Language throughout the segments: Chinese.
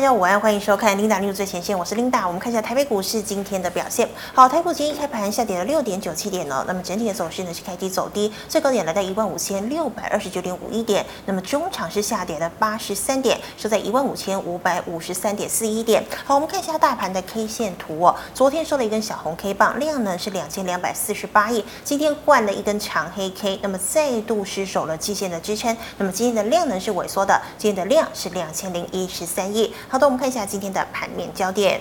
大家午安，欢迎收看 Linda News 最前线，我是 Linda。我们看一下台北股市今天的表现。好，台股今天一开盘下跌了六点九七点呢，那么整体的走势呢是开低走低，最高点来到一万五千六百二十九点五一点，那么中场是下跌了八十三点，收在一万五千五百五十三点四一点。好，我们看一下大盘的 K 线图哦，昨天收了一根小红 K 棒，量呢是两千两百四十八亿，今天换了一根长黑 K，那么再度失守了季线的支撑，那么今天的量呢是萎缩的，今天的量是两千零一十三亿。好的，我们看一下今天的盘面焦点。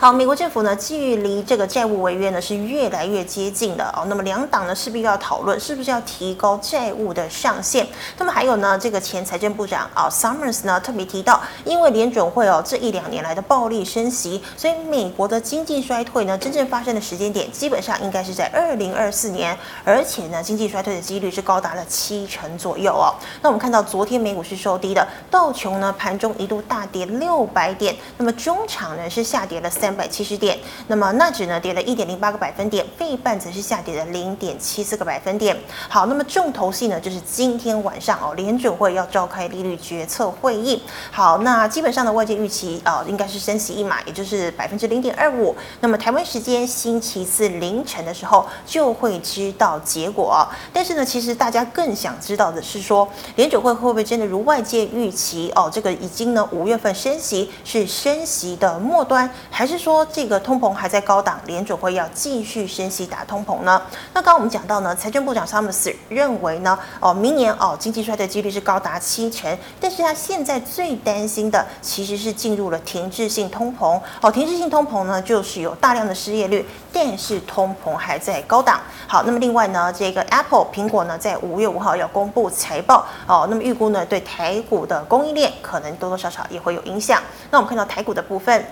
好，美国政府呢，距离这个债务违约呢是越来越接近的哦。那么两党呢势必要讨论是不是要提高债务的上限。那么还有呢，这个前财政部长啊、Summers 呢特别提到，因为联准会哦这一两年来的暴力升息，所以美国的经济衰退呢真正发生的时间点基本上应该是在二零二四年，而且呢经济衰退的几率是高达了七成左右哦。那我们看到昨天美股是收低的，道琼呢盘中一度大跌六百点，那么中场呢是下跌了三。三百七十点，那么纳指呢跌了一点零八个百分点，费半则是下跌了零点七四个百分点。好，那么重头戏呢就是今天晚上哦，联准会要召开利率决策会议。好，那基本上的外界预期啊、哦，应该是升息一码，也就是百分之零点二五。那么台湾时间星期四凌晨的时候就会知道结果、但是呢，其实大家更想知道的是说，联准会会不会真的如外界预期哦？这个已经呢五月份升息是升息的末端，还是？说这个通膨还在高档，联准会要继续升息打通膨呢？那刚刚我们讲到呢，财政部长萨默斯认为呢，哦，明年哦经济衰退几率是高达七成，但是他现在最担心的其实是进入了停滞性通膨。哦，停滞性通膨呢，就是有大量的失业率，但是通膨还在高档。好，那么另外呢，这个 Apple 苹果呢，在五月五号要公布财报哦，那么预估呢，对台股的供应链可能多多少少也会有影响。那我们看到台股的部分。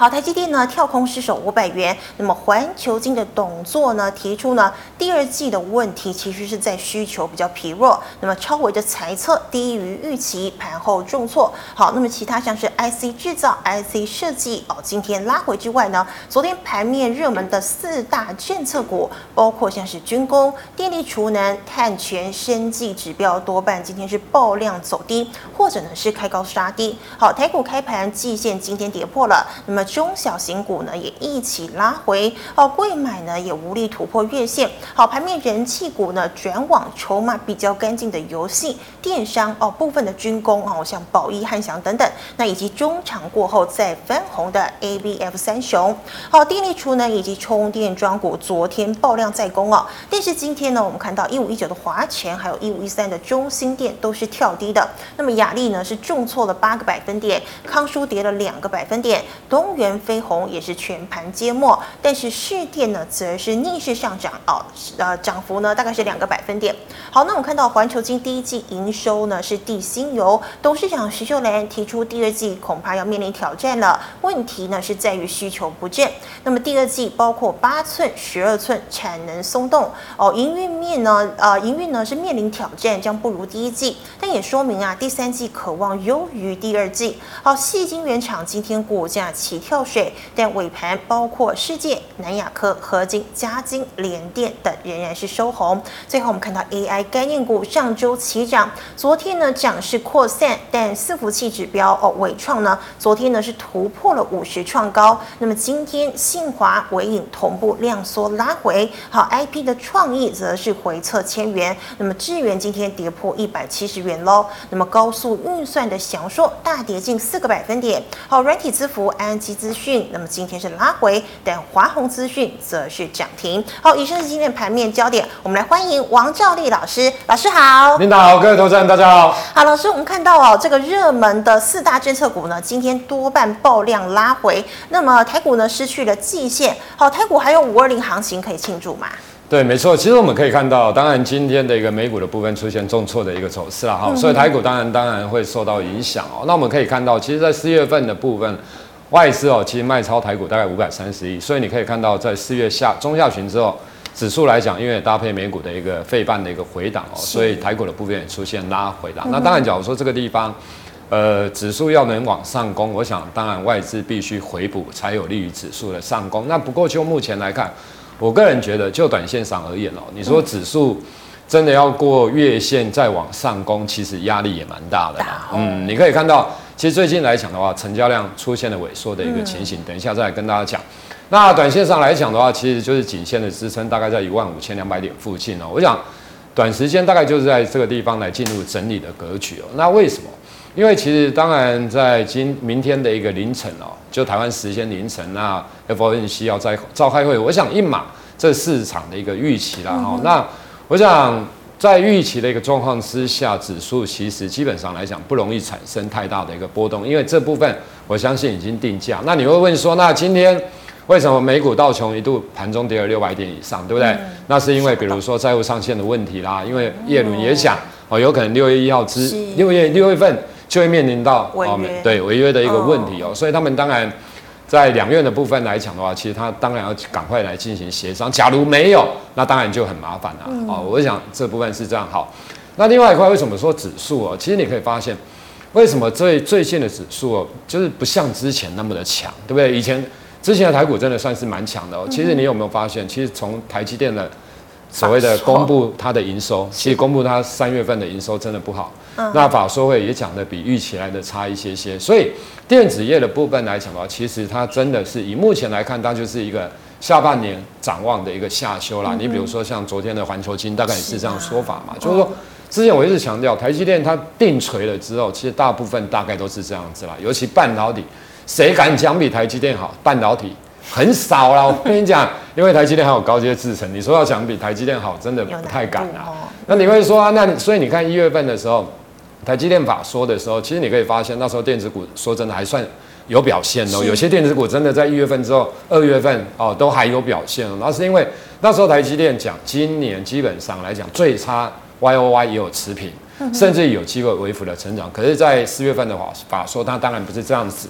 好，台积电呢跳空失守五百元。那么环球晶的董座呢提出呢，第二季的问题其实是在需求比较疲弱。那么超微的财测低于预期，盘后重挫。好，那么其他像是 IC 制造、IC 设计哦，今天拉回之外呢，昨天盘面热门的四大政策股，包括像是军工、电力储能、碳权、生技指标，多半今天是爆量走低，或者呢是开高杀低。好，台股开盘季线今天跌破了，那么。中小型股呢也一起拉回哦，贵买呢也无力突破月线。好，盘面人气股呢转往筹码比较干净的游戏、电商哦，部分的军工哦，像宝一、汉翔等等，那以及中场过后再翻红的 ABF 三雄。好，电力储能以及充电桩股昨天爆量在攻哦，但是今天呢，我们看到一五一九的华全，还有一五一三的中兴电都是跳低的。那么雅力呢是重挫了八个百分点，康舒跌了两个百分点，东。元飞鸿也是全盘皆墨，但是市电呢则是逆势上涨哦，呃，涨幅呢大概是两个百分点。好，那我们看到环球晶第一季营收呢是递新猷，董事长徐秀兰提出第二季恐怕要面临挑战了，问题呢是在于需求不振。那么第二季包括八寸、十二寸产能松动哦，营运面呢呃营运呢是面临挑战，将不如第一季，但也说明啊第三季渴望优于第二季。好，矽晶原厂今天股价起跳跳水，但尾盘包括世界、南亚科、合金、嘉金、联电等仍然是收红。最后我们看到 AI 概念股上周齐涨，昨天呢涨势扩散，但伺服器指标哦纬创呢昨天呢是突破了五十创高。那么今天信驊、纬颖同步量缩拉回。好，IP 的创意则是回测千元。那么智原今天跌破一百七十元喽。那么高速运算的祥硕大跌近四个百分点。好，软体资服安。资讯，那么今天是拉回，但华宏资讯则是涨停。好，以上是今天的盘面焦点，我们来欢迎王兆立老师。老师好，领导好，各位投资人大家好。好，老师，我们看到哦，这个热门的四大政策股呢，今天多半爆量拉回。那么台股呢，失去了季线。好，台股还有五二零行情可以庆祝吗？对，没错。其实我们可以看到，当然今天的一个美股的部分出现重挫的一个走势了哈，所以台股当然当然会受到影响哦。那我们可以看到，其实，在四月份的部分。外资哦，其实卖超台股大概五百三十亿，所以你可以看到，在四月下中下旬之后，指数来讲，因为搭配美股的一个费半的一个回档哦，所以台股的部分也出现拉回档。那当然，假如说这个地方，呃，指数要能往上攻，我想当然外资必须回补，才有利于指数的上攻。那不过就目前来看，我个人觉得，就短线上而言哦，你说指数真的要过月线再往上攻，其实压力也蛮大的。嗯，你可以看到。其实最近来讲的话，成交量出现了萎缩的一个情形，等一下再来跟大家讲。那短线上来讲的话，其实就是颈线的支撑大概在一万五千两百点附近哦。我想短时间大概就是在这个地方来进入整理的格局哦。那为什么？因为其实当然在今明天的一个凌晨哦，就台湾时间凌晨，那 FOMC 要在召开会，我想一码这市场的一个预期啦哈。那我想在预期的一个状况之下，指数其实基本上来讲不容易产生太大的一个波动，因为这部分我相信已经定价。那你会问说，那今天？为什么美股道琼一度盘中跌了六百点以上，对不对？嗯、那是因为比如说债务上限的问题啦，因为耶伦也讲哦，有可能六月一号之六月六月份就会面临到哦对违约的一个问题哦，所以他们当然在两院的部分来讲的话，其实他当然要赶快来进行协商。假如没有，那当然就很麻烦了哦。我想这部分是这样好。那另外一块为什么说指数哦？其实你可以发现，为什么最最近的指数哦，就是不像之前那么的强，对不对？以前。之前的台股真的算是蛮强的哦。其实你有没有发现，其实从台积电的所谓的公布它的营收，其实公布它三月份的营收真的不好。那法说会也讲的比预期来的差一些些。所以电子业的部分来讲的话，其实它真的是以目前来看，它就是一个下半年展望的一个下修啦。你比如说像昨天的环球金，大概也是这样说法嘛，就是说之前我一直强调台积电它定锤了之后，其实大部分大概都是这样子啦，尤其半导体。谁敢讲比台积电好？半导体很少啦。我跟你讲，因为台积电还有高阶制程，你说要讲比台积电好，真的不太敢啊。那你会说啊？那所以你看一月份的时候，台积电法说的时候，其实你可以发现那时候电子股说真的还算有表现哦。有些电子股真的在一月份之后，二月份哦都还有表现。那是因为那时候台积电讲，今年基本上来讲最差 Y O Y 也有持平。甚至有机会微幅的成长，可是，在四月份的话，法说它当然不是这样子，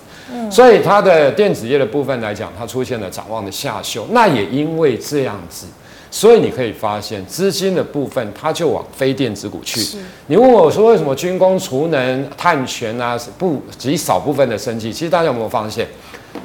所以它的电子业的部分来讲，它出现了展望的下修。那也因为这样子，所以你可以发现资金的部分，它就往非电子股去。你问我说，为什么军工、储能、碳权啊，不极少部分的生技？其实大家有没有发现，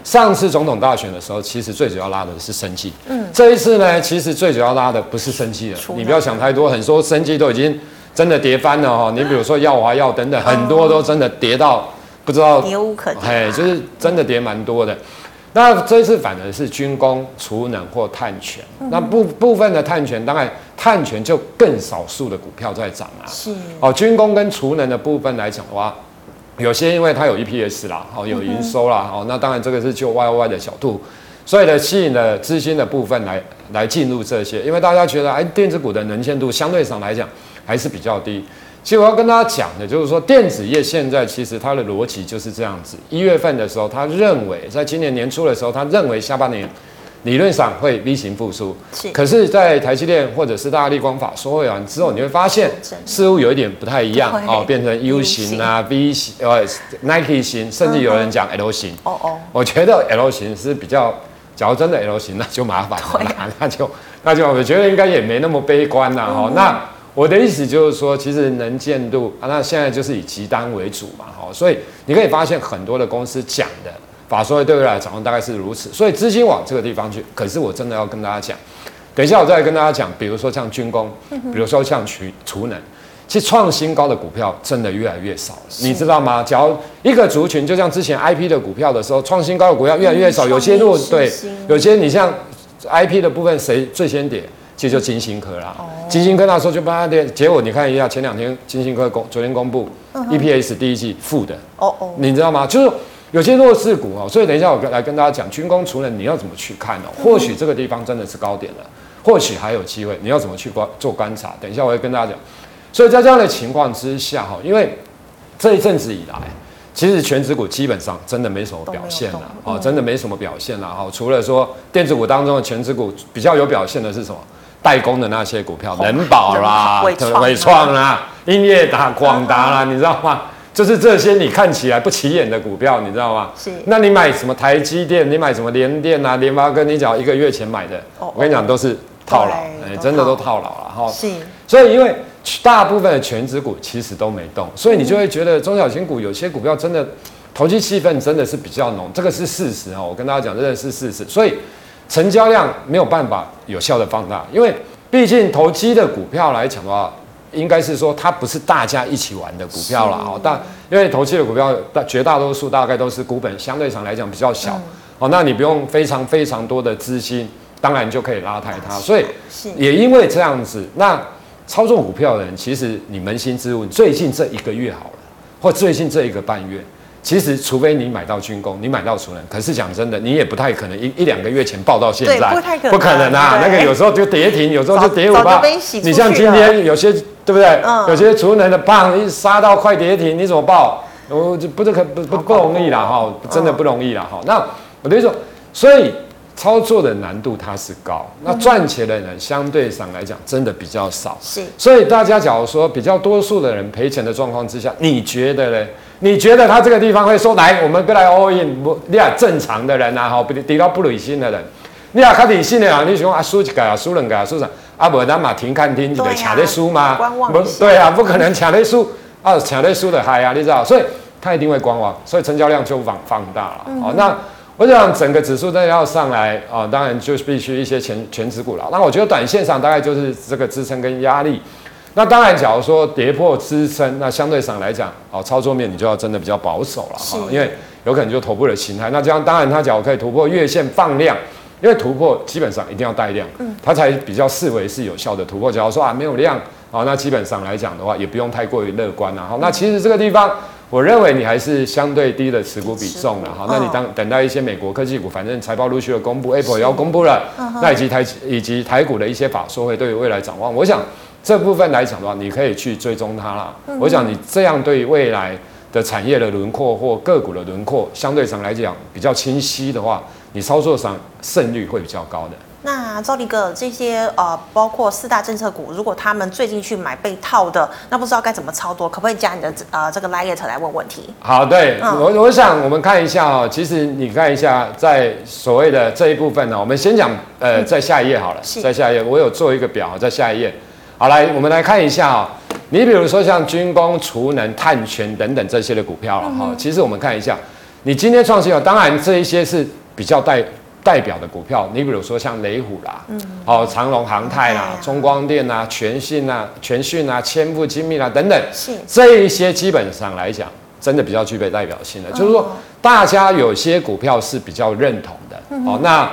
上次总统大选的时候，其实最主要拉的是生计。嗯，这一次呢，其实最主要拉的不是生计了。你不要想太多，很多生计都已经。真的跌翻了哈！你比如说药华药等等，很多都真的跌到不知道，跌无可跌，哎，就是真的跌蛮多的。那这一次反而是军工、储能或碳权。那部部分的碳权，当然碳权就更少数的股票在涨啊。是哦，军工跟储能的部分来讲的话，有些因为它有 EPS 啦，哦，有营收啦，哦，那当然这个是就 YOY 的角度，所以呢，吸引了资金的部分来来进入这些，因为大家觉得哎，电子股的能见度相对上来讲。还是比较低。其实我要跟大家讲的，就是说电子业现在其实它的逻辑就是这样子。一月份的时候，他认为在今年年初的时候，他认为下半年理论上会 V 型复苏。是。可是，在台积电或者是大立光法说会完之后，你会发现似乎有一点不太一样哦，变成 U 型啊、V 型、呃 Nike 型，甚至有人讲 L 型。哦哦。我觉得 L 型是比较，假如真的 L 型，那就麻烦了，那就那就我觉得应该也没那么悲观了哈。那。我的意思就是说，其实能见度啊，那现在就是以集单为主嘛，哈，所以你可以发现很多的公司讲的法说会对未来展望大概是如此，所以资金往这个地方去。可是我真的要跟大家讲，等一下我再来跟大家讲，比如说像军工，比如说像储储能，其实创新高的股票真的越来越少了，你知道吗？假如一个族群，就像之前 IP 的股票的时候，创新高的股票越来越少，有些路对，有些你像 IP 的部分谁最先跌？其实就金星科啦，金星科那时候就帮他跌，结果你看一下前两天金星科公昨天公布 EPS 第一季负的，哦哦，你知道吗？就是有些弱势股哦，所以等一下我来跟大家讲军工，除了你要怎么去看哦，或许这个地方真的是高点了，或许还有机会，你要怎么去观做观察？等一下我会跟大家讲。所以在这样的情况之下哈，因为这一阵子以来，其实全指股基本上真的没什么表现了哦，真的没什么表现了哈。除了说电子股当中的全指股比较有表现的是什么？代工的那些股票，人保啦、伟创啦、英业达、广达啦，你知道吗？就是这些你看起来不起眼的股票，你知道吗？是。那你买什么台积电？你买什么联电啊？联发哥？你只要一个月前买的，我跟你讲都是套牢，哎，真的都套牢了哈。是。所以因为大部分的权值股其实都没动，所以你就会觉得中小型股有些股票真的投机气氛真的是比较浓，这个是事实哦。我跟大家讲，真的是事实，所以。成交量没有办法有效的放大，因为毕竟投机的股票来讲的话，应该是说它不是大家一起玩的股票了哦。但因为投机的股票，大绝大多数大概都是股本相对上来讲比较小哦，那你不用非常非常多的资金，当然就可以拉抬它。所以也因为这样子，那操作股票的人，其实你扪心自问，最近这一个月好了，或最近这一个半月。其实，除非你买到军工，你买到储能，可是讲真的，你也不太可能一一两个月前报到现在，不，不可能啊！那个有时候就跌停，有时候就跌五八。你像今天有些对不对？嗯、有些储能的棒一杀到快跌停，你怎么报？我就不是可不不不容易啦哈，真的不容易啦哈。那我的意思说，所以操作的难度它是高，那赚钱的人相对上来讲真的比较少。是，所以大家假如说比较多数的人赔钱的状况之下，你觉得呢？你觉得他这个地方会说来，我们过来 all in？不，你俩正常的人啊，哈，比较不理性的人，你俩较理性的人，你想啊，输一个啊，输两个啊，输啥？啊，不然嘛停看停，你得抢在输吗？不，对啊，不可能抢在输啊，抢在输的嗨啊，你知道？所以他一定会观望，所以成交量就放放大了。好、嗯，那我想整个指数都要上来啊，当然就是必须一些全全指股了。那我觉得短线上大概就是这个支撑跟压力。那当然，假如说跌破支撑，那相对上来讲，哦，操作面你就要真的比较保守了哈，因为有可能就头部的形态。那这样当然，它假如可以突破月线放量，因为突破基本上一定要带量，它才比较视为是有效的突破。假如说啊没有量，啊，那基本上来讲的话，也不用太过于乐观了哈。那其实这个地方，我认为你还是相对低的持股比重了哈。那你当等待一些美国科技股，反正财报陆续的公布，Apple 也要公布了，那以及台以及台股的一些法说会对于未来展望，我想。这部分来讲的话，你可以去追踪它啦。嗯、我想你这样对未来的产业的轮廓或个股的轮廓，相对上来讲比较清晰的话，你操作上胜率会比较高的。那赵立哥，这些呃，包括四大政策股，如果他们最近去买被套的，那不知道该怎么操作，可不可以加你的呃这个 LINE 来问问题？好，对、嗯、我我想我们看一下哦，其实你看一下在所谓的这一部分呢，我们先讲呃，在下一页好了，嗯、在下一页我有做一个表，在下一页。好，来，我们来看一下啊、喔。你比如说像军工、储能、碳权等等这些的股票了哈。其实我们看一下，你今天创新哦，当然这一些是比较代代表的股票。你比如说像雷虎啦，嗯，哦，长隆航太啦，中光电啊，全讯啊，全讯啊，千富精密啦等等，是这一些基本上来讲，真的比较具备代表性的。就是说，大家有些股票是比较认同的。哦，那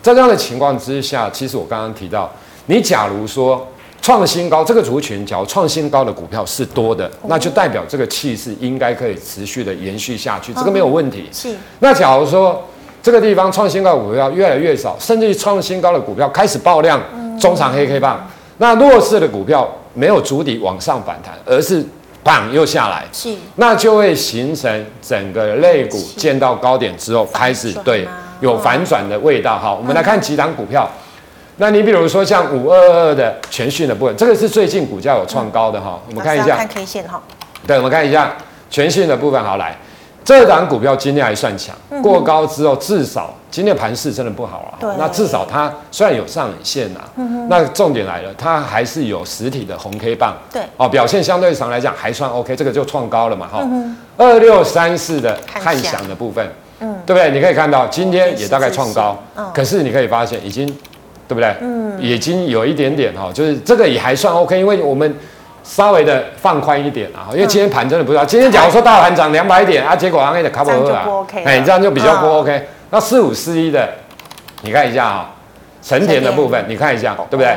在这样的情况之下，其实我刚刚提到，你假如说。创新高，这个族群，假如创新高的股票是多的，那就代表这个气势应该可以持续的延续下去，这个没有问题。是。那假如说这个地方创新高的股票越来越少，甚至于创新高的股票开始爆量，中长黑 K 棒，那弱势的股票没有足底往上反弹，而是棒又下来，是，那就会形成整个类股见到高点之后开始对有反转的味道。好，我们来看几档股票。那你比如说像五二二的全讯的部分，这个是最近股价有创高的哈，我们看一下。看 K 线哈。对，我们看一下全讯的部分。好，来，这档股票今天还算强，过高之后至少今天盘势真的不好啊。那至少它虽然有上影线呐，那重点来了，它还是有实体的红 K 棒。对。哦，表现相对上来讲还算 OK，这个就创高了嘛哈。二六三四的汉翔的部分，嗯，对不对？你可以看到今天也大概创高，可是你可以发现已经。对不对？嗯，已经有一点点哈，就是这个也还算 OK，因为我们稍微的放宽一点啊，因为今天盘真的不知道。今天假如说大盘涨两百点啊，结果行业的 cover 啊，哎，这样就比较不 OK。那四五四一的，你看一下啊，成田的部分，你看一下，对不对？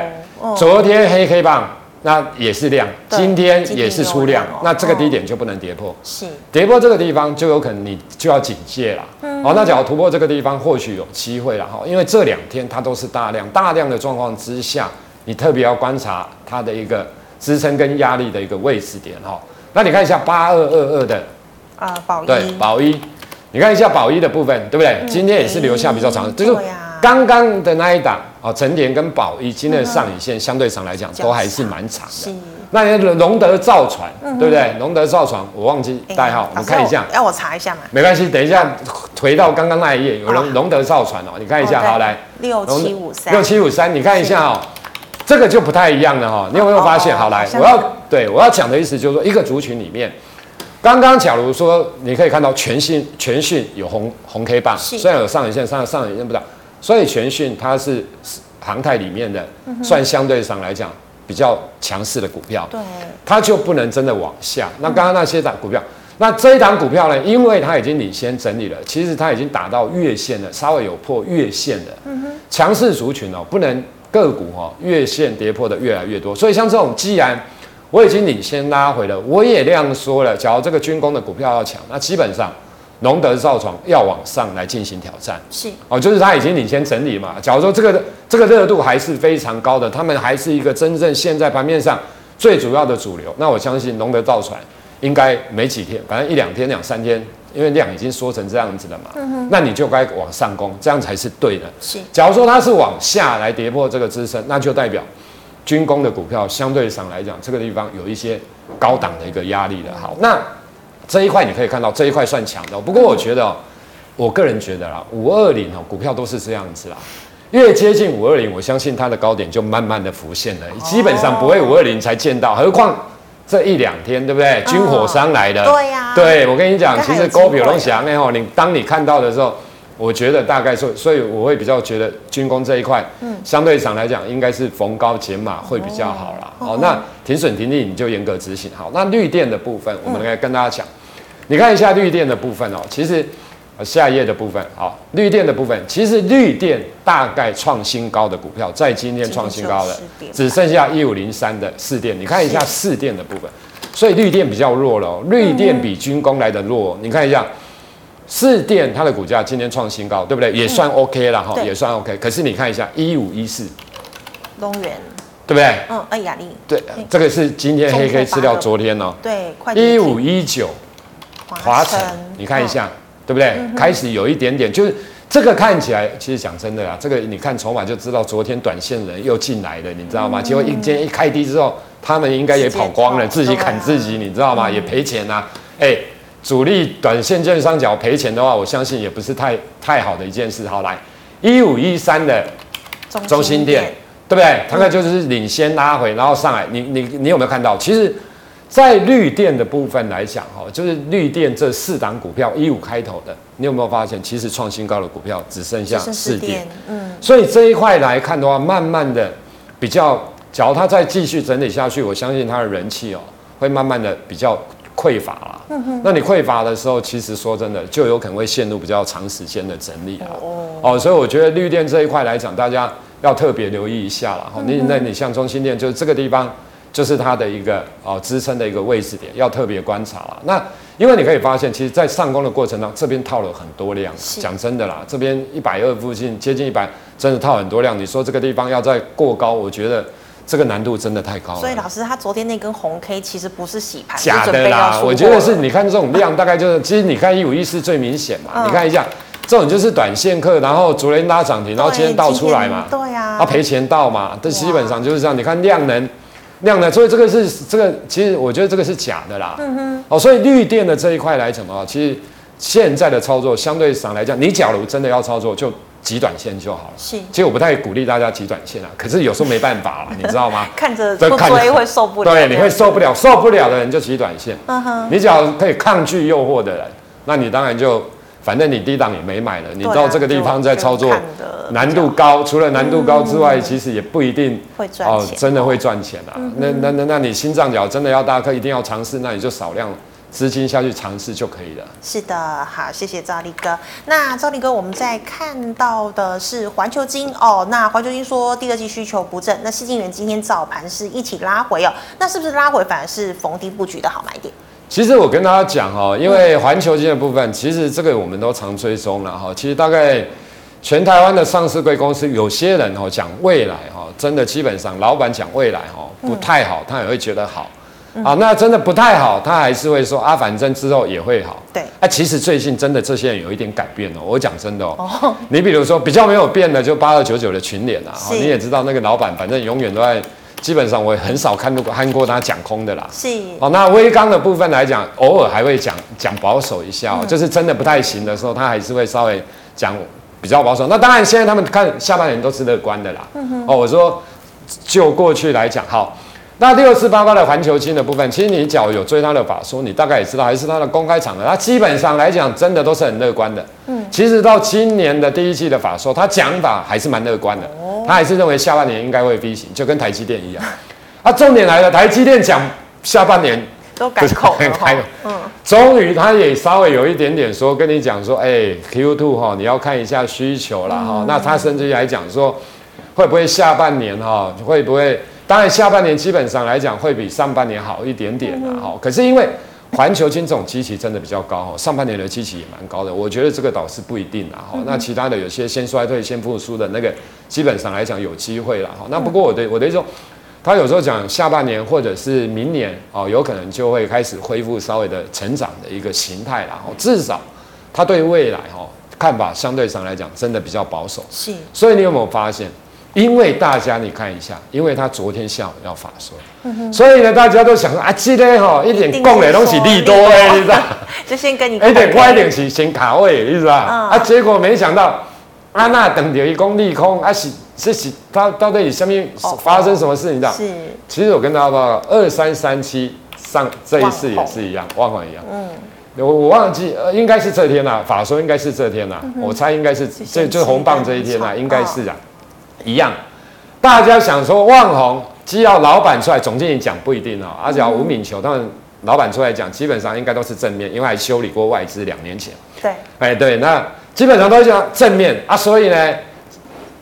昨天黑黑棒。那也是量，今天也是出量，那这个低点就不能跌破。是跌破这个地方，就有可能你就要警戒了。哦，那假如突破这个地方，或许有机会了哈。因为这两天它都是大量大量的状况之下，你特别要观察它的一个支撑跟压力的一个位置点哈。那你看一下八二二二的啊，宝一对宝一，你看一下宝一的部分，对不对？今天也是留下比较长，就是刚刚的那一档。啊，成田跟宝一今天的上影线相对上来讲都还是蛮长的。那你龙德造船，对不对？龙德造船，我忘记代号，我们看一下。要我查一下嘛？没关系，等一下回到刚刚那一页，有龙龙德造船哦，你看一下，好来。六七五三。六七五三，你看一下哦，这个就不太一样了哈。你有没有发现？好来，我要对我要讲的意思就是说，一个族群里面，刚刚假如说你可以看到全讯全讯有红红 K 棒，虽然有上影线，上上影线不大。所以全讯它是航太里面的，算相对上来讲比较强势的股票，对，它就不能真的往下。那刚刚那些档股票，那这一档股票呢，因为它已经领先整理了，其实它已经打到月线了，稍微有破月线的，嗯哼，强势族群哦，不能个股哈、哦，月线跌破的越来越多，所以像这种既然我已经领先拉回了，我也量缩了，假如这个军工的股票要强，那基本上。龙德造船要往上来进行挑战，是哦，就是它已经领先整理嘛。假如说这个这个热度还是非常高的，他们还是一个真正现在盘面上最主要的主流，那我相信龙德造船应该没几天，反正一两天、两三天，因为量已经缩成这样子了嘛。嗯，那你就该往上攻，这样才是对的。是，假如说它是往下来跌破这个支撑，那就代表军工的股票相对上来讲，这个地方有一些高档的一个压力了。好，那。这一块你可以看到，这一块算强的。不过我觉得，我个人觉得啦，五二零哦，股票都是这样子啦。越接近五二零，我相信它的高点就慢慢的浮现了，基本上不会五二零才见到。何况这一两天，对不对？军火商来的，对呀。对，我跟你讲，其实高比龙翔那吼，你当你看到的时候，我觉得大概说所以我会比较觉得军工这一块，嗯，相对上来讲，应该是逢高减码会比较好啦。哦，那停损停利你就严格执行好。那绿电的部分，我们来跟大家讲。你看一下绿电的部分哦，其实，下一页的部分，好，绿电的部分，其实绿电大概创新高的股票，在今天创新高了，只剩下一五零三的四电。你看一下四电的部分，所以绿电比较弱了哦，绿电比军工来的弱。你看一下四电，它的股价今天创新高，对不对？也算 OK 了哈，也算 OK。可是你看一下一五一四，东源，对不对？嗯，哎，亚力，对，这个是今天黑黑资料，昨天哦，对，一五一九。华晨，你看一下，对不对？开始有一点点，就是这个看起来，其实讲真的啊，这个你看筹码就知道，昨天短线人又进来了，你知道吗？结果一今天一开低之后，他们应该也跑光了，自己砍自己，你知道吗？也赔钱啊！哎，主力短线券商脚赔钱的话，我相信也不是太太好的一件事。好，来一五一三的中心店，对不对？大概就是领先拉回，然后上来，你你你有没有看到？其实。在绿电的部分来讲，哈，就是绿电这四档股票一五开头的，你有没有发现，其实创新高的股票只剩下四电，嗯，所以这一块来看的话，慢慢的比较，假如它再继续整理下去，我相信它的人气哦，会慢慢的比较匮乏了。嗯哼，那你匮乏的时候，其实说真的，就有可能会陷入比较长时间的整理啊。哦，哦，所以我觉得绿电这一块来讲，大家要特别留意一下了。哈，你那你像中心店，就是这个地方。就是它的一个哦支撑的一个位置点，要特别观察了。那因为你可以发现，其实，在上攻的过程当中，这边套了很多量。讲真的啦，这边一百二附近接近一百，真的套很多量。你说这个地方要再过高，我觉得这个难度真的太高了。所以老师，他昨天那根红 K 其实不是洗盘，假的啦。我觉得是你看这种量，大概就是，其实你看一五一四最明显嘛。嗯、你看一下，这种就是短线客，然后昨天拉涨停，然后今天倒出来嘛。对呀、啊。他赔钱倒嘛，这基本上就是这样。你看量能。量的，所以这个是这个，其实我觉得这个是假的啦。嗯哼。哦，所以绿电的这一块来讲的话，其实现在的操作相对上来讲，你假如真的要操作，就极短线就好了。是。其实我不太鼓励大家极短线啊，可是有时候没办法了，你知道吗？看着不追会受不了。对，你会受不了，受不了的人就极短线。嗯哼。你只要可以抗拒诱惑的人，那你当然就。反正你低档也没买了，你到这个地方再操作，难度高。除了难度高之外，其实也不一定会赚钱哦，真的会赚钱啊。那那那那你心脏脚真的要大颗，一定要尝试，那你就少量资金下去尝试就可以了。是的，好，谢谢赵力哥。那赵力哥，我们在看到的是环球金哦。那环球金说第二季需求不振，那矽晶圆今天早盘是一起拉回哦。那是不是拉回反而是逢低布局的好买点？其实我跟大家讲哦，因为环球金的部分，其实这个我们都常追踪了哈。其实大概全台湾的上市贵公司，有些人哦讲未来哈，真的基本上老板讲未来哈不太好，他也会觉得好啊。那真的不太好，他还是会说啊，反正之后也会好。对。啊，其实最近真的这些人有一点改变哦。我讲真的哦，你比如说比较没有变的，就八二九九的群脸啊，你也知道那个老板反正永远都在。基本上我也很少看过看过他讲空的啦。是。哦，那微刚的部分来讲，偶尔还会讲讲保守一下，嗯、就是真的不太行的时候，他还是会稍微讲比较保守。那当然，现在他们看下半年都是乐观的啦。嗯哼。哦，我说就过去来讲，好。那六四八八的环球金的部分，其实你脚有追他的法说，你大概也知道，还是他的公开场的，他基本上来讲，真的都是很乐观的。嗯。其实到今年的第一季的法说，他讲法还是蛮乐观的。他还是认为下半年应该会 V 型，就跟台积电一样。啊，重点来了，台积电讲下半年都改口了 哈，嗯，终于他也稍微有一点点说跟你讲说，哎、欸、，Q2 哈，你要看一下需求了哈、嗯，那他甚至于还讲说，会不会下半年哈，会不会？当然下半年基本上来讲会比上半年好一点点的哈、嗯，可是因为。环球金这种基期真的比较高哈，上半年的基期也蛮高的，我觉得这个倒是不一定啦哈。那其他的有些先衰退先复苏的那个，基本上来讲有机会了哈。那不过我的我的意思说，他有时候讲下半年或者是明年哦，有可能就会开始恢复稍微的成长的一个形态了哈。至少他对未来哈看法相对上来讲真的比较保守。是。所以你有没有发现？因为大家你看一下，因为他昨天下午要法说，嗯、所以呢，大家都想说啊，今天哈一点供的东西利多哎，你知道？就先跟你一点快一点是先卡位，你知道、嗯？啊，结果没想到，安娜等着一公利空，啊是这是，他到底下面发生什么事？你知道？是。其实我跟大家报告，二三三七上这一次也是一样，万环一样。嗯。我我忘记，呃，应该是这天呐、啊，法说应该是这天呐、啊嗯，我猜应该是这就红棒这一天呐、啊，应该是啊。一样，大家想说旺宏，只要老板出来，总经理讲不一定哦。而且要吴敏球，他们老板出来讲，基本上应该都是正面，因为还修理过外资两年前。对，哎对，那基本上都是讲正面啊。所以呢，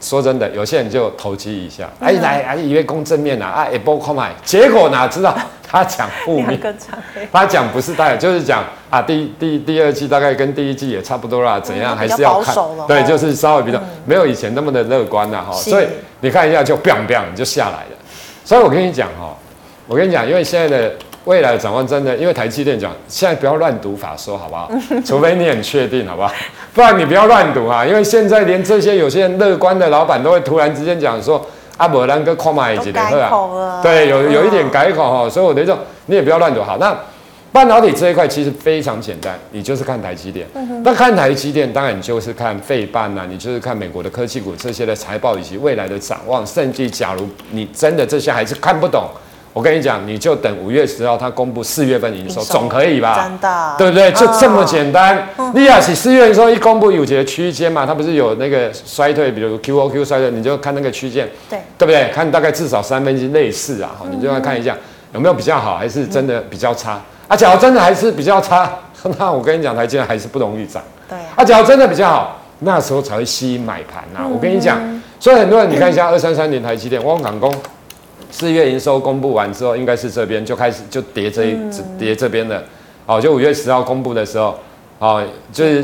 说真的，有些人就投机一下，哎来，哎以为攻正面呐，啊一波空买，结果哪知道。他讲负面，他讲不是大，就是讲啊，第第第二季大概跟第一季也差不多啦，怎样还是要看，对，就是稍微比较没有以前那么的乐观了哈，所以你看一下就 biang biang 就下来了，所以我跟你讲哈，我跟你讲，因为现在的未来的展望真的，因为台积电讲，现在不要乱读法说好不好？除非你很确定好不好？不然你不要乱读啊，因为现在连这些有些人乐观的老板都会突然之间讲说。阿伯兰哥看买几点啊？对，有有一点改口哈，所以我的意思，你也不要乱读。好，那半导体这一块其实非常简单，你就是看台积电。那看台积电，当然你就是看费半呐，你就是看美国的科技股这些的财报以及未来的展望。甚至假如你真的这些还是看不懂。我跟你讲，你就等五月十号他公布四月份营收，总可以吧？真的，对不对？就这么简单。你亚起四月营收一公布，有几个区间嘛？它不是有那个衰退，比如 QOQ 衰退，你就看那个区间，对对不对？看大概至少三分之一类似啊，你就要看一下有没有比较好，还是真的比较差。啊，假如真的还是比较差，那我跟你讲，台积电还是不容易涨。对啊，假如真的比较好，那时候才会吸引买盘呐。我跟你讲，所以很多人你看一下二三三零台积电，汪港工。四月营收公布完之后，应该是这边就开始就跌这一跌这边的，哦，就五月十号公布的时候，哦，就是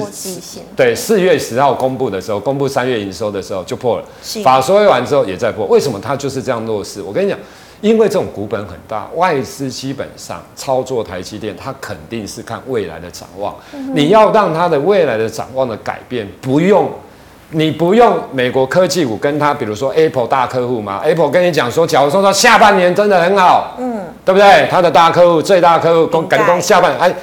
对四月十号公布的时候，公布三月营收的时候就破了，法说完之后也在破，为什么它就是这样弱势？我跟你讲，因为这种股本很大，外资基本上操作台积电，它肯定是看未来的展望，你要让它的未来的展望的改变，不用。你不用美国科技股跟他，比如说 Apple 大客户嘛？Apple 跟你讲说，假如说他下半年真的很好，嗯，对不对？他的大客户最大客户公敢攻下半年，哎，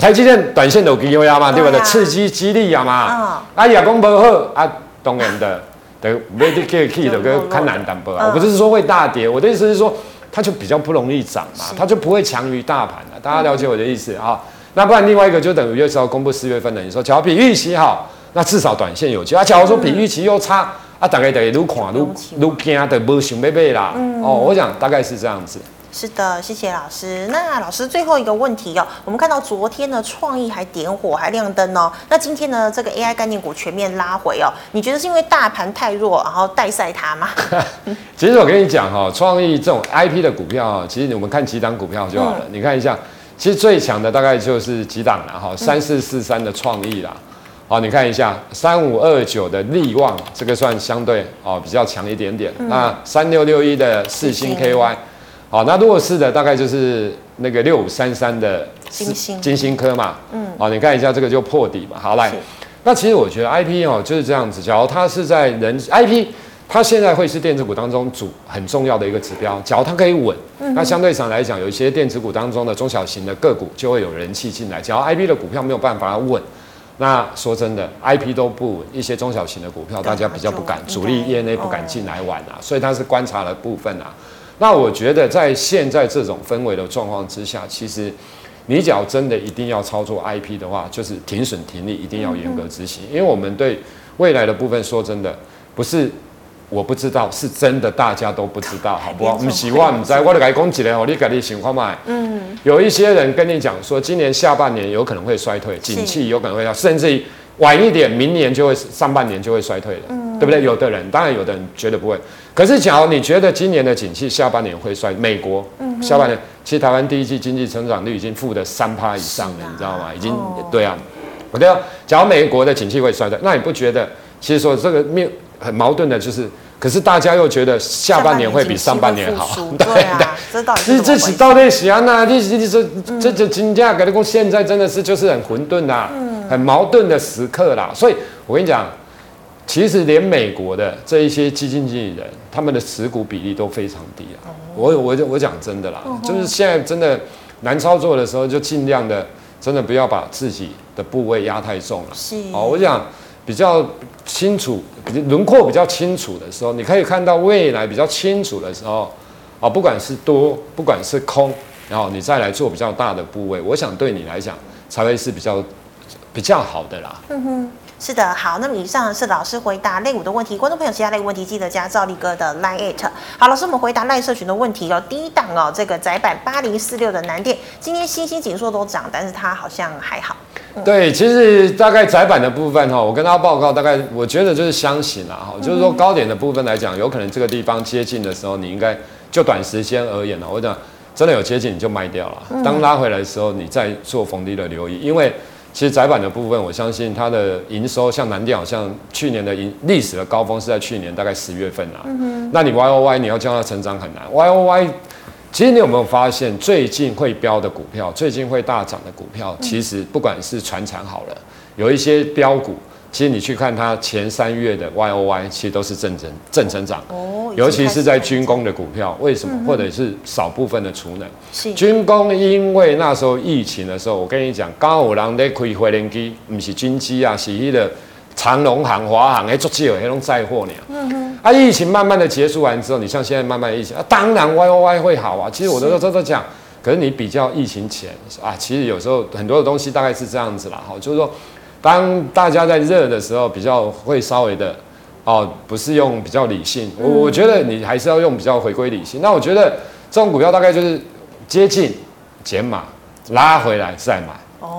台积电短线都给优压嘛，对不对？刺激激励啊嘛，啊，亚公不好啊，当然的，对，Very key 的跟看难淡薄啊。我不是说会大跌，我的意思是说，它就比较不容易涨嘛，它就不会强于大盘了。大家了解我的意思啊？那不然另外一个就等于月十号公布四月份的，你说只要比预期好。那至少短线有机会啊！假如说比预期又差、嗯、啊，大概大概愈看愈愈惊的，不想买买啦。嗯、哦，我想大概是这样子。是的，谢谢老师。那老师最后一个问题哦，我们看到昨天呢，创意还点火还亮灯哦。那今天呢，这个 AI 概念股全面拉回哦。你觉得是因为大盘太弱，然后带赛它吗？其实我跟你讲哈，创意这种 IP 的股票，其实我们看几档股票就好了。嗯、你看一下，其实最强的大概就是几档了哈，三四四三的创意啦。好，你看一下三五二九的利旺，这个算相对哦比较强一点点。嗯、那三六六一的四星 KY，好，那弱势的大概就是那个六五三三的金星金星科嘛。嗯，好，你看一下这个就破底嘛。好，来，那其实我觉得 IP 哦就是这样子，假如它是在人 IP，它现在会是电子股当中主很重要的一个指标。假如它可以稳，那相对上来讲，有一些电子股当中的中小型的个股就会有人气进来。假如 IP 的股票没有办法稳。那说真的，IP 都不稳，一些中小型的股票，大家比较不敢，主力业内不敢进来玩啊，所以它是观察的部分啊。那我觉得在现在这种氛围的状况之下，其实你只要真的一定要操作 IP 的话，就是停损停利一定要严格执行，因为我们对未来的部分说真的不是我不知道，是真的，大家都不知道，好不好？不希望唔知，我就来讲一个，你自己想看嘛。嗯，有一些人跟你讲说，今年下半年有可能会衰退，景气有可能会要，甚至于晚一点，明年就会上半年就会衰退了，嗯，对不对？有的人，当然有的人觉得不会。可是，假如你觉得今年的景气下半年会衰，美国下半年，其实台湾第一季经济成长率已经负的三趴以上了，你知道吗？已经对啊，我对啊。假如美国的景气会衰退，那你不觉得？其实说这个面很矛盾的，就是，可是大家又觉得下半年会比上半年好，对对，这到底是这是到底是啊？那你你说这这金价跟你讲，现在真的是就是很混沌呐，很矛盾的时刻啦。所以我跟你讲，其实连美国的这一些基金经理人，他们的持股比例都非常低啊。我我我讲真的啦，就是现在真的难操作的时候，就尽量的真的不要把自己的部位压太重了。是哦，我讲。比较清楚，轮廓比较清楚的时候，你可以看到未来比较清楚的时候，啊，不管是多，不管是空，然后你再来做比较大的部位，我想对你来讲才会是比较比较好的啦。嗯哼。是的，好，那么以上是老师回答类股的问题，观众朋友其他类股问题记得加兆立哥的 line it。好，老师我们回答赖社群的问题哦。第一档哦，这个窄板八零四六的南电，今天欣兴景硕都涨，但是它好像还好。嗯、对，其实大概窄板的部分哈，我跟大家报告，大概我觉得就是箱型啦哈，就是说高点的部分来讲，有可能这个地方接近的时候，你应该就短时间而言呢，我讲真的有接近你就卖掉了，当拉回来的时候，你再做逢低的留意，因为。其实窄板的部分，我相信它的营收，像南电好像去年的营历史的高峰是在去年大概十月份啊。嗯。那你 Y O Y 你要叫它成长很难。Y O Y，其实你有没有发现，最近会飙的股票，最近会大涨的股票，其实不管是船产好了，有一些标股。其实你去看它前三月的 Y O Y，其实都是正增正成长。哦。尤其是在军工的股票，为什么？或者是少部分的储能。是。军工因为那时候疫情的时候，我跟你讲，刚有人在开飞联机，不是军机啊，是迄个长荣航、华航，哎，足少迄种载货呢。嗯哼。啊，疫情慢慢的结束完之后，你像现在慢慢的疫情啊，当然 Y O Y 会好啊。其实我都都都讲，可是你比较疫情前啊，其实有时候很多的东西大概是这样子啦。好，就是说。当大家在热的时候，比较会稍微的，哦，不是用比较理性，我我觉得你还是要用比较回归理性。那我觉得这种股票大概就是接近减码，拉回来再买，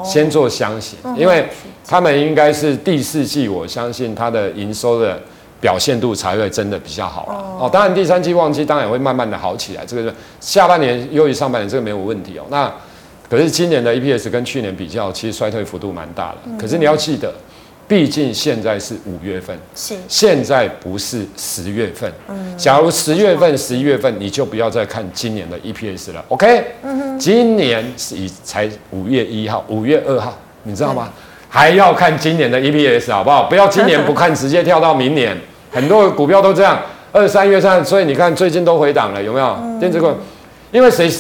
先做箱型，因为他们应该是第四季，我相信它的营收的表现度才会真的比较好了。哦，当然第三季旺季当然也会慢慢的好起来，这个是下半年优于上半年，这个没有问题哦。那可是今年的 EPS 跟去年比较，其实衰退幅度蛮大的。可是你要记得，毕竟现在是五月份，是现在不是十月份。嗯，假如十月份、十一月份，你就不要再看今年的 EPS 了。OK？嗯哼，今年是以才五月一号、五月二号，你知道吗？还要看今年的 EPS 好不好？不要今年不看，直接跳到明年。很多股票都这样，二三月上，所以你看最近都回档了，有没有？电子股，因为谁？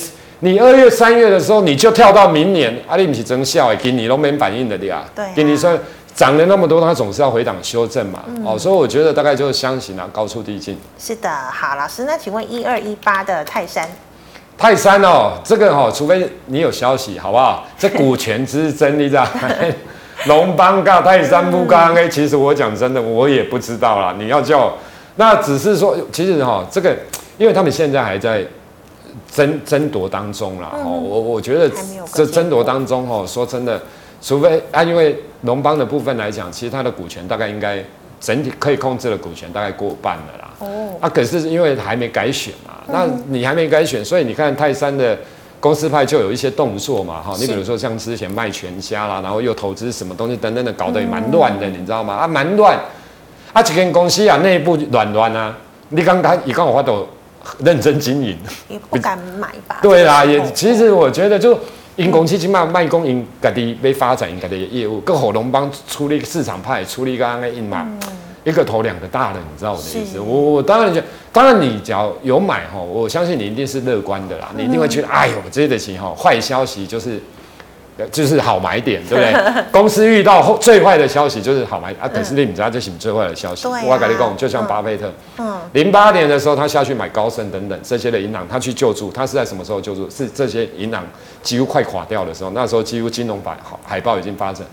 你二月、三月的时候，你就跳到明年，阿里不是增效，给你都没反应的对啊。对，给你说涨了那么多，它总是要回档修正嘛。嗯、哦，所以我觉得大概就是箱型啊，高处低进。是的，好，老师，那请问一二一八的泰山，泰山哦，这个哦，除非你有消息，好不好？这股权之争，你知道？龙邦嘎泰山不刚哎，其实我讲真的，我也不知道啦。你要叫，那只是说，其实哈、哦，这个，因为他们现在还在。争争夺当中啦，哦，我我觉得这争夺当中哦，说真的，除非啊，因为龙邦的部分来讲，其实它的股权大概应该整体可以控制的股权大概过半了啦。哦，啊，可是因为还没改选嘛，那你还没改选，所以你看泰山的公司派就有一些动作嘛，哈，你比如说像之前卖全家啦，然后又投资什么东西等等的，搞得也蛮乱的，你知道吗？啊，蛮乱，啊，这间公司啊内部乱乱啊，你刚刚一刚我发到。认真经营，也不敢买吧？对啦，也其实我觉得就因公司即卖卖公因家己被发展因家己的业务，跟火龙帮出了一个市场派，出了一个安个因嘛，一个头两个大的，你知道我的意思？我我当然就当然你只要有买吼，我相信你一定是乐观的啦，你一定会觉得哎呦，这的情吼，坏消息就是。就是好买点，对不对？公司遇到最坏的消息就是好买啊。可是你不知道这是最坏的消息。我跟你讲，就像巴菲特，嗯，零八年的时候他下去买高盛等等这些的银行，他去救助，他是在什么时候救助？是这些银行几乎快垮掉的时候，那时候几乎金融海海报已经发生。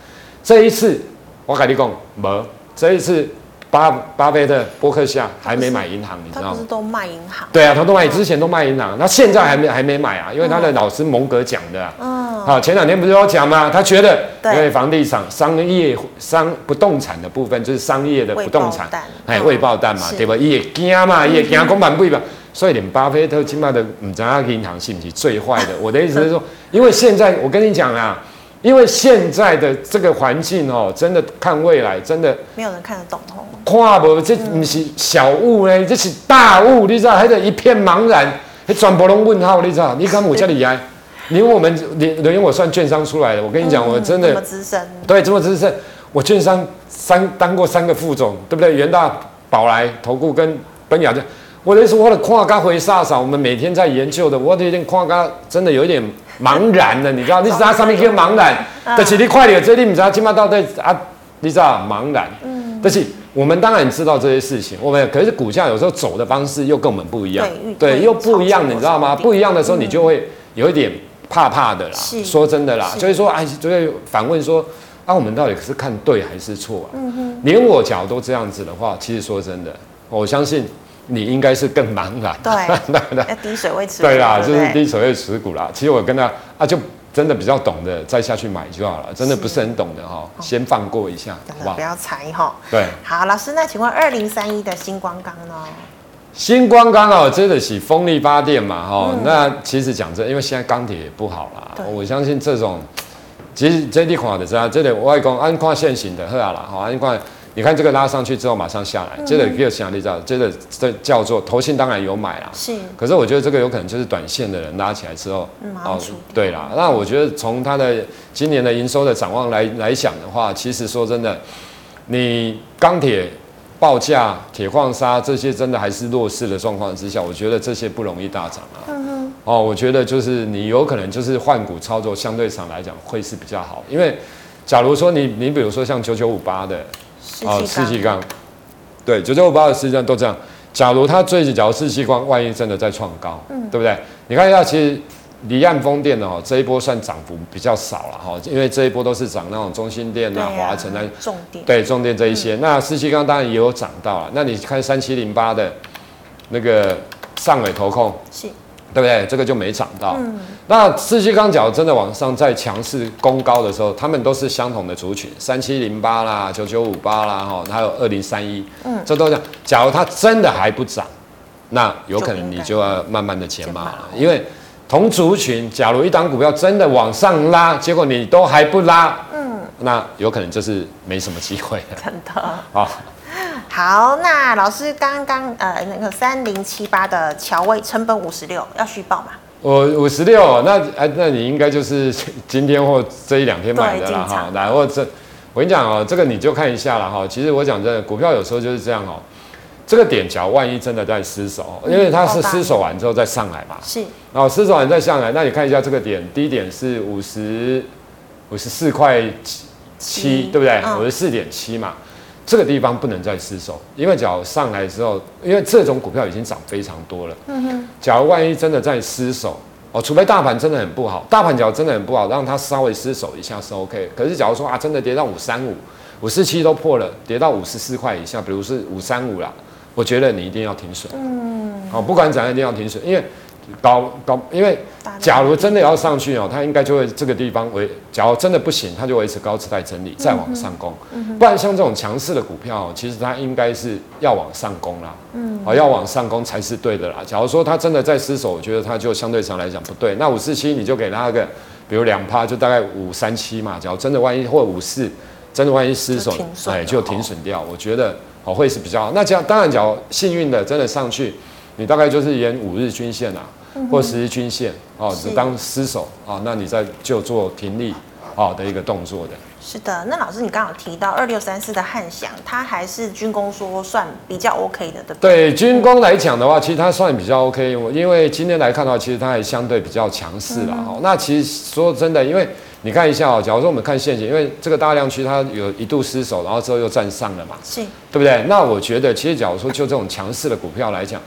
这一次我跟你讲，没，这一次。巴巴菲特、伯克夏还没买银行，你知道吗？他不是都卖银行？对啊，他都卖，之前都卖银行，他现在还没还没买啊，因为他的老师蒙格讲的啊。嗯。好，前两天不是有讲吗？他觉得因为房地产、商业、商不动产的部分就是商业的不动产，哎，未爆弹嘛，对吧？也惊嘛，也惊公版不一样。所以连巴菲特起码的唔知道银行是不是最坏的？我的意思是说，因为现在我跟你讲啊。因为现在的这个环境哦，真的看未来，真的没有人看得懂哦。看不，这不是小雾呢，这是大雾，你知道？还得一片茫然，还全部拢问号，你知道？你看我这里来，因为我们连连我算券商出来的，我跟你讲，我真的这么资深，对，这么资深，我券商三当过三个副总，对不对？元大、宝来投顾跟奔雅的，我的意思，我的跨咖回煞少，我们每天在研究的，我的有点跨咖，真的有一点。茫然的，你知道？你知道上面叫茫然，但是你快点，这里你知道？起码到底啊，你知道茫然。嗯。但是我们当然知道这些事情，我们可是股价有时候走的方式又跟我们不一样，对，又不一样，你知道吗？不一样的时候，你就会有一点怕怕的啦。说真的啦，所以说，哎，就会反问说，啊，我们到底是看对还是错啊？嗯哼。连我脚都这样子的话，其实说真的，我相信。你应该是更茫然，对，要低水位持股，对啦，就是低水位持股啦。其实我跟他啊，就真的比较懂的，再下去买就好了。真的不是很懂的哈，先放过一下，好不好？不要猜哈。对，好，老师，那请问二零三一的新光钢呢？新光钢哦，真的是风力发电嘛哈。那其实讲真，因为现在钢铁也不好啦。我相信这种，其实这地款的知道，这里外公安跨线型的，好啦，好安跨。你看这个拉上去之后马上下来，这个又想你知道，这个这叫做投信当然有买啦，是。可是我觉得这个有可能就是短线的人拉起来之后，哦，对啦。那我觉得从它的今年的营收的展望来来讲的话，其实说真的，你钢铁报价、铁矿砂这些真的还是弱势的状况之下，我觉得这些不容易大涨啊。嗯哼。哦，我觉得就是你有可能就是换股操作，相对上来讲会是比较好，因为假如说你你比如说像九九五八的。哦，世纪钢，对，九九五八的实际上都这样。假如它最近，假如世纪钢万一真的在创高，嗯，对不对？你看一下，其实离岸风电的哈，这一波算涨幅比较少了哈，因为这一波都是涨那种中心电啊、华城啊，重电，对，重电这一些。嗯、那世纪钢当然也有涨到了。那你看三七零八的那个上尾投控，是。对不对？这个就没涨到。嗯、那世纪钢角真的往上再强势攻高的时候，他们都是相同的族群，三七零八啦、九九五八啦，哈，还有二零三一，嗯，这都这样。假如它真的还不涨，那有可能你就要慢慢的减码了，因为同族群，假如一档股票真的往上拉，结果你都还不拉，嗯，那有可能就是没什么机会了。真的。好。好，那老师刚刚呃那个三零七八的桥位成本五十六要续报吗？我五十六，那哎那你应该就是 今天或这一两天买的了哈。来，或这我跟你讲哦，这个你就看一下了哈。其实我讲真的，股票有时候就是这样哦。这个点脚万一真的在失守，因为它是失守完之后再上来嘛。是。然后失守完再上来，那你看一下这个点，低点是五十五十四块七，对不对？五十四点七嘛。这个地方不能再失守，因为假如上来之后，因为这种股票已经涨非常多了。嗯哼。假如万一真的在失守，哦，除非大盘真的很不好，大盘假如真的很不好，让它稍微失守一下是 OK。可是假如说啊，真的跌到五三五、五四七都破了，跌到五十四块以下，比如是五三五啦，我觉得你一定要停损。嗯。哦，不管怎样一定要停损，因为。高高，因为假如真的要上去哦，它应该就会这个地方维，假如真的不行，它就维持高姿态整理，再往上攻。不然像这种强势的股票，其实它应该是要往上攻啦。嗯，哦，要往上攻才是对的啦。假如说它真的在失守，我觉得它就相对上来讲不对。那五四七你就给它个，比如两趴，就大概五三七嘛。假如真的万一或五四，真的万一失守，哎，就停损掉。我觉得哦会是比较好。那这样当然，假如幸运的真的上去，你大概就是沿五日均线啊。或十日均线哦，只当失守啊，那你再就做停利啊的一个动作的。是的，那老师你刚刚有提到二六三四的汉翔，它还是军工说算比较 OK 的，对不对？对，军工来讲的话，其实它算比较 OK，因为今天来看的话，其实它还相对比较强势了哈。那其实说真的，因为你看一下哦，假如说我们看线型，因为这个大量区它有一度失守，然后之后又站上了嘛，是，对不对？那我觉得，其实假如说就这种强势的股票来讲。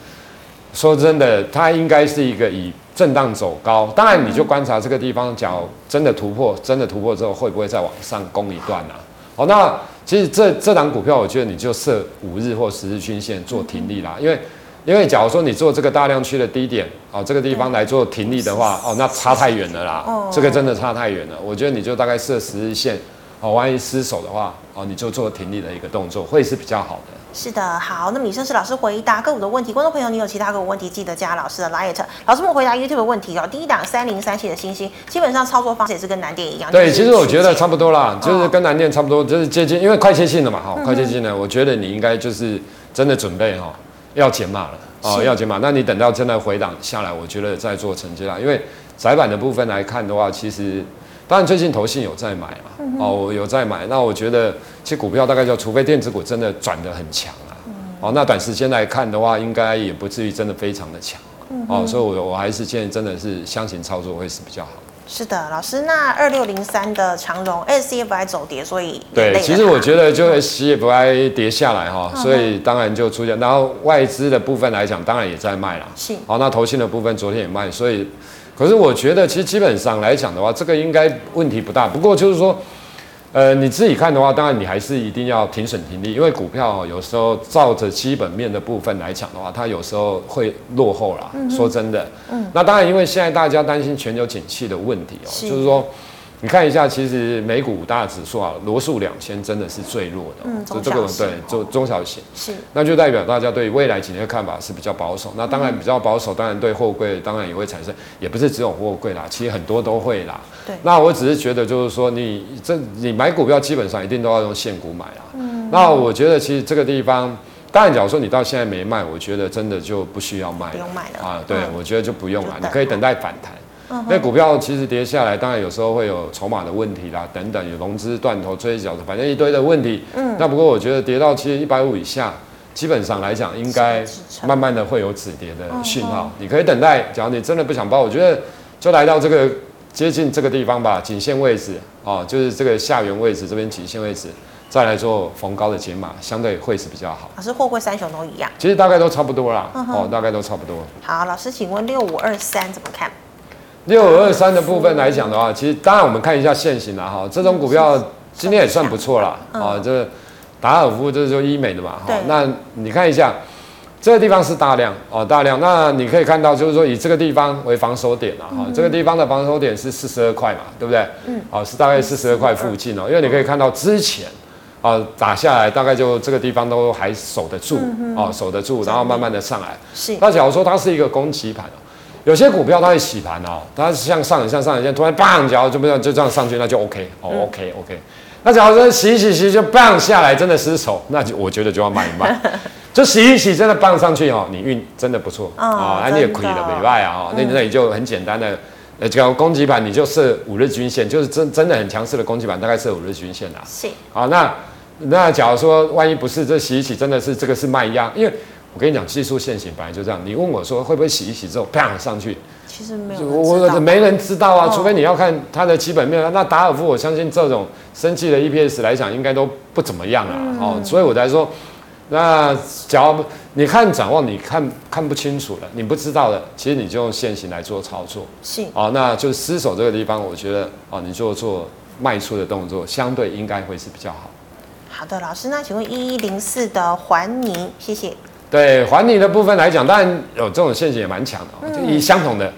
说真的，它应该是一个以震荡走高。当然，你就观察这个地方，假如真的突破，真的突破之后，会不会再往上攻一段呢？啊？好，那其实这这档股票，我觉得你就设五日或十日均线做停利啦，因为因为假如说你做这个大量区的低点哦，这个地方来做停利的话哦，那差太远了啦，这个真的差太远了。我觉得你就大概设十日线哦，万一失手的话哦，你就做停力的一个动作，会是比较好的。是的，好，那么以上是老师回答个股的问题。观众朋友，你有其他个股问题，记得加老师的 Line。老师们回答 YouTube 的问题哦。第一档三零三七的星星，基本上操作方式也是跟南电一样。对，其实我觉得差不多啦，就是跟南电差不多，就是接近，因为快接近了嘛，哈、嗯，快接近了。我觉得你应该就是真的准备哈，要减码了哦，要减码。那你等到真的回档下来，我觉得再做承接啦。因为窄板的部分来看的话，其实。当然，最近投信有在买嘛，嗯、哦，我有在买。那我觉得，其实股票大概就，除非电子股真的转得很强啊，嗯、哦，那短时间来看的话，应该也不至于真的非常的强，嗯、哦，所以我我还是建议真的是箱型操作会是比较好。是的，老师，那二六零三的长荣 SCFI 走跌，所以对，其实我觉得就 SCFI 跌下来哈，嗯、所以当然就出现，然后外资的部分来讲，当然也在卖了，是，好、哦，那投信的部分昨天也卖，所以。可是我觉得，其实基本上来讲的话，这个应该问题不大。不过就是说，呃，你自己看的话，当然你还是一定要停损停利，因为股票有时候照着基本面的部分来讲的话，它有时候会落后啦。嗯、说真的，嗯，那当然，因为现在大家担心全球景气的问题哦，是就是说。你看一下，其实美股五大指数啊，罗素两千真的是最弱的，嗯，就这个对，中中小型，是，那就代表大家对未来几年的看法是比较保守。那当然比较保守，当然对货柜当然也会产生，也不是只有货柜啦，其实很多都会啦。对，那我只是觉得就是说，你这你买股票基本上一定都要用现股买啦。嗯，那我觉得其实这个地方，当然假如说你到现在没卖，我觉得真的就不需要卖，不用卖了啊。对，我觉得就不用了，你可以等待反弹。那股票其实跌下来，当然有时候会有筹码的问题啦，等等，有融资断头、追缴的，反正一堆的问题。嗯，那不过我觉得跌到其实一百五以下，基本上来讲，应该慢慢的会有止跌的讯号。你可以等待，假如你真的不想报，我觉得就来到这个接近这个地方吧，颈线位置啊，就是这个下缘位置这边颈线位置，再来做逢高的解码，相对会是比较好。老师，货柜三雄都一样？其实大概都差不多啦，哦，大概都差不多。好，老师，请问六五二三怎么看？六五二三的部分来讲的话，其实当然我们看一下线型啦哈，这种股票今天也算不错啦啊，这达尔夫这是就医美的嘛哈，那你看一下这个地方是大量哦大量，那你可以看到就是说以这个地方为防守点了哈，这个地方的防守点是四十二块嘛，对不对？嗯，哦是大概四十二块附近哦，因为你可以看到之前啊打下来大概就这个地方都还守得住哦守得住，然后慢慢的上来。是，那假如说它是一个攻击盘。有些股票它会洗盘哦，它向上向上影线突然棒，然后就不要就这样上去，那就 OK 哦、嗯、OK OK。那假如说洗一洗洗就棒下来，真的失手，那就我觉得就要卖一卖。就洗一洗真的棒上去哦，你运真的不错啊，那你也亏了没卖啊，那那你就很简单的，呃，这个攻击盘你就设五日均线，就是真真的很强势的攻击盘，大概设五日均线啦。是。好，那那假如说万一不是这洗一洗真的是这个是卖压，因为。我跟你讲，技术线型本来就这样。你问我说会不会洗一洗之后啪上去？其实没有，我没人知道啊。哦、除非你要看它的基本面。那达尔夫，我相信这种生技的 EPS 来讲，应该都不怎么样啊。嗯、哦，所以我才说，那假如你看展望，你看看不清楚了，你不知道的，其实你就用线型来做操作。是。哦，那就失手这个地方，我觉得哦，你就做卖出的动作，相对应该会是比较好。好的，老师，那请问一一零四的环泥，谢谢。对，还你的部分来讲，当然有这种线型也蛮强的，哦、就以相同的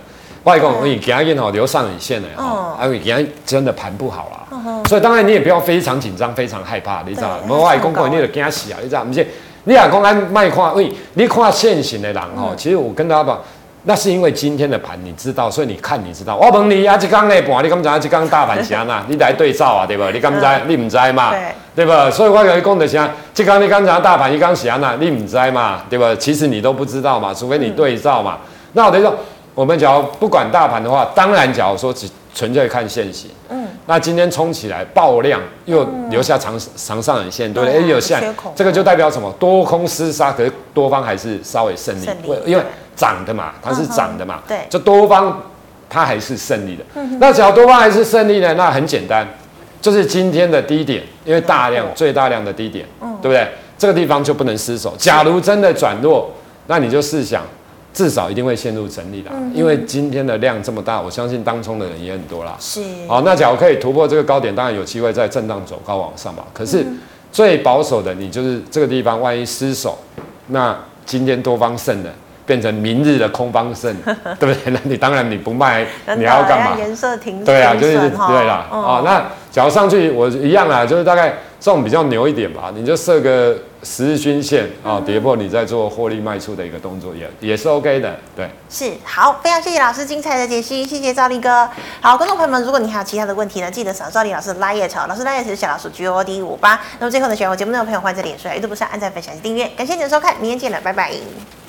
外公，你给他印哦留上影线的哦，因为给他真的盘不好了，嗯、哼所以当然你也不要非常紧张、非常害怕，你知道吗？对外公你得惊死啊，你知道不？是，你俩公安卖看，喂，你看现行的人哦，嗯、其实我跟大家讲。那是因为今天的盘你知道，所以你看你知道。我问你啊，这刚那盘你敢知？这刚大盘啥呐？你来对照啊，对不？你敢知？你唔知嘛？对，对。吧？所以我跟你讲的啥？这刚你刚才大盘，一刚啥呐？你唔知嘛？对不？其实你都不知道？嘛，除非你对照嘛。嗯、那我等于说，我们假如不管大盘的话，当然假如说只纯粹看现形。嗯。那今天冲起来爆量，又留下长长上影线，对不对？哎，有线，这个就代表什么？多空厮杀，可是多方还是稍微胜利，因为。涨的嘛，它是涨的嘛，对，就多方它还是胜利的。那只要多方还是胜利的，那很简单，就是今天的低点，因为大量最大量的低点，对不对？这个地方就不能失守。假如真的转弱，那你就试想，至少一定会陷入整理的，因为今天的量这么大，我相信当冲的人也很多啦。是。好，那假如可以突破这个高点，当然有机会在震荡走高往上吧。可是最保守的，你就是这个地方万一失守，那今天多方胜的。变成明日的空方胜，对不对？那你当然你不卖，你要干嘛？颜色停对啊，就是对啦。嗯、哦，那假如上去我一样啦，就是大概这种比较牛一点吧，你就设个十日均线啊，跌破你再做获利卖出的一个动作也也是 OK 的。对，是好，非常谢谢老师精彩的解析，谢谢赵立哥。好，观众朋友们，如果你还有其他的问题呢，记得扫赵力老师的 LINE，老师 LINE 是小老鼠 G O D 五八。那么最后呢，喜欢我节目内容的朋友，欢迎在脸书、YouTube 上按赞、分享及订阅。感谢你的收看，明天见了，拜拜。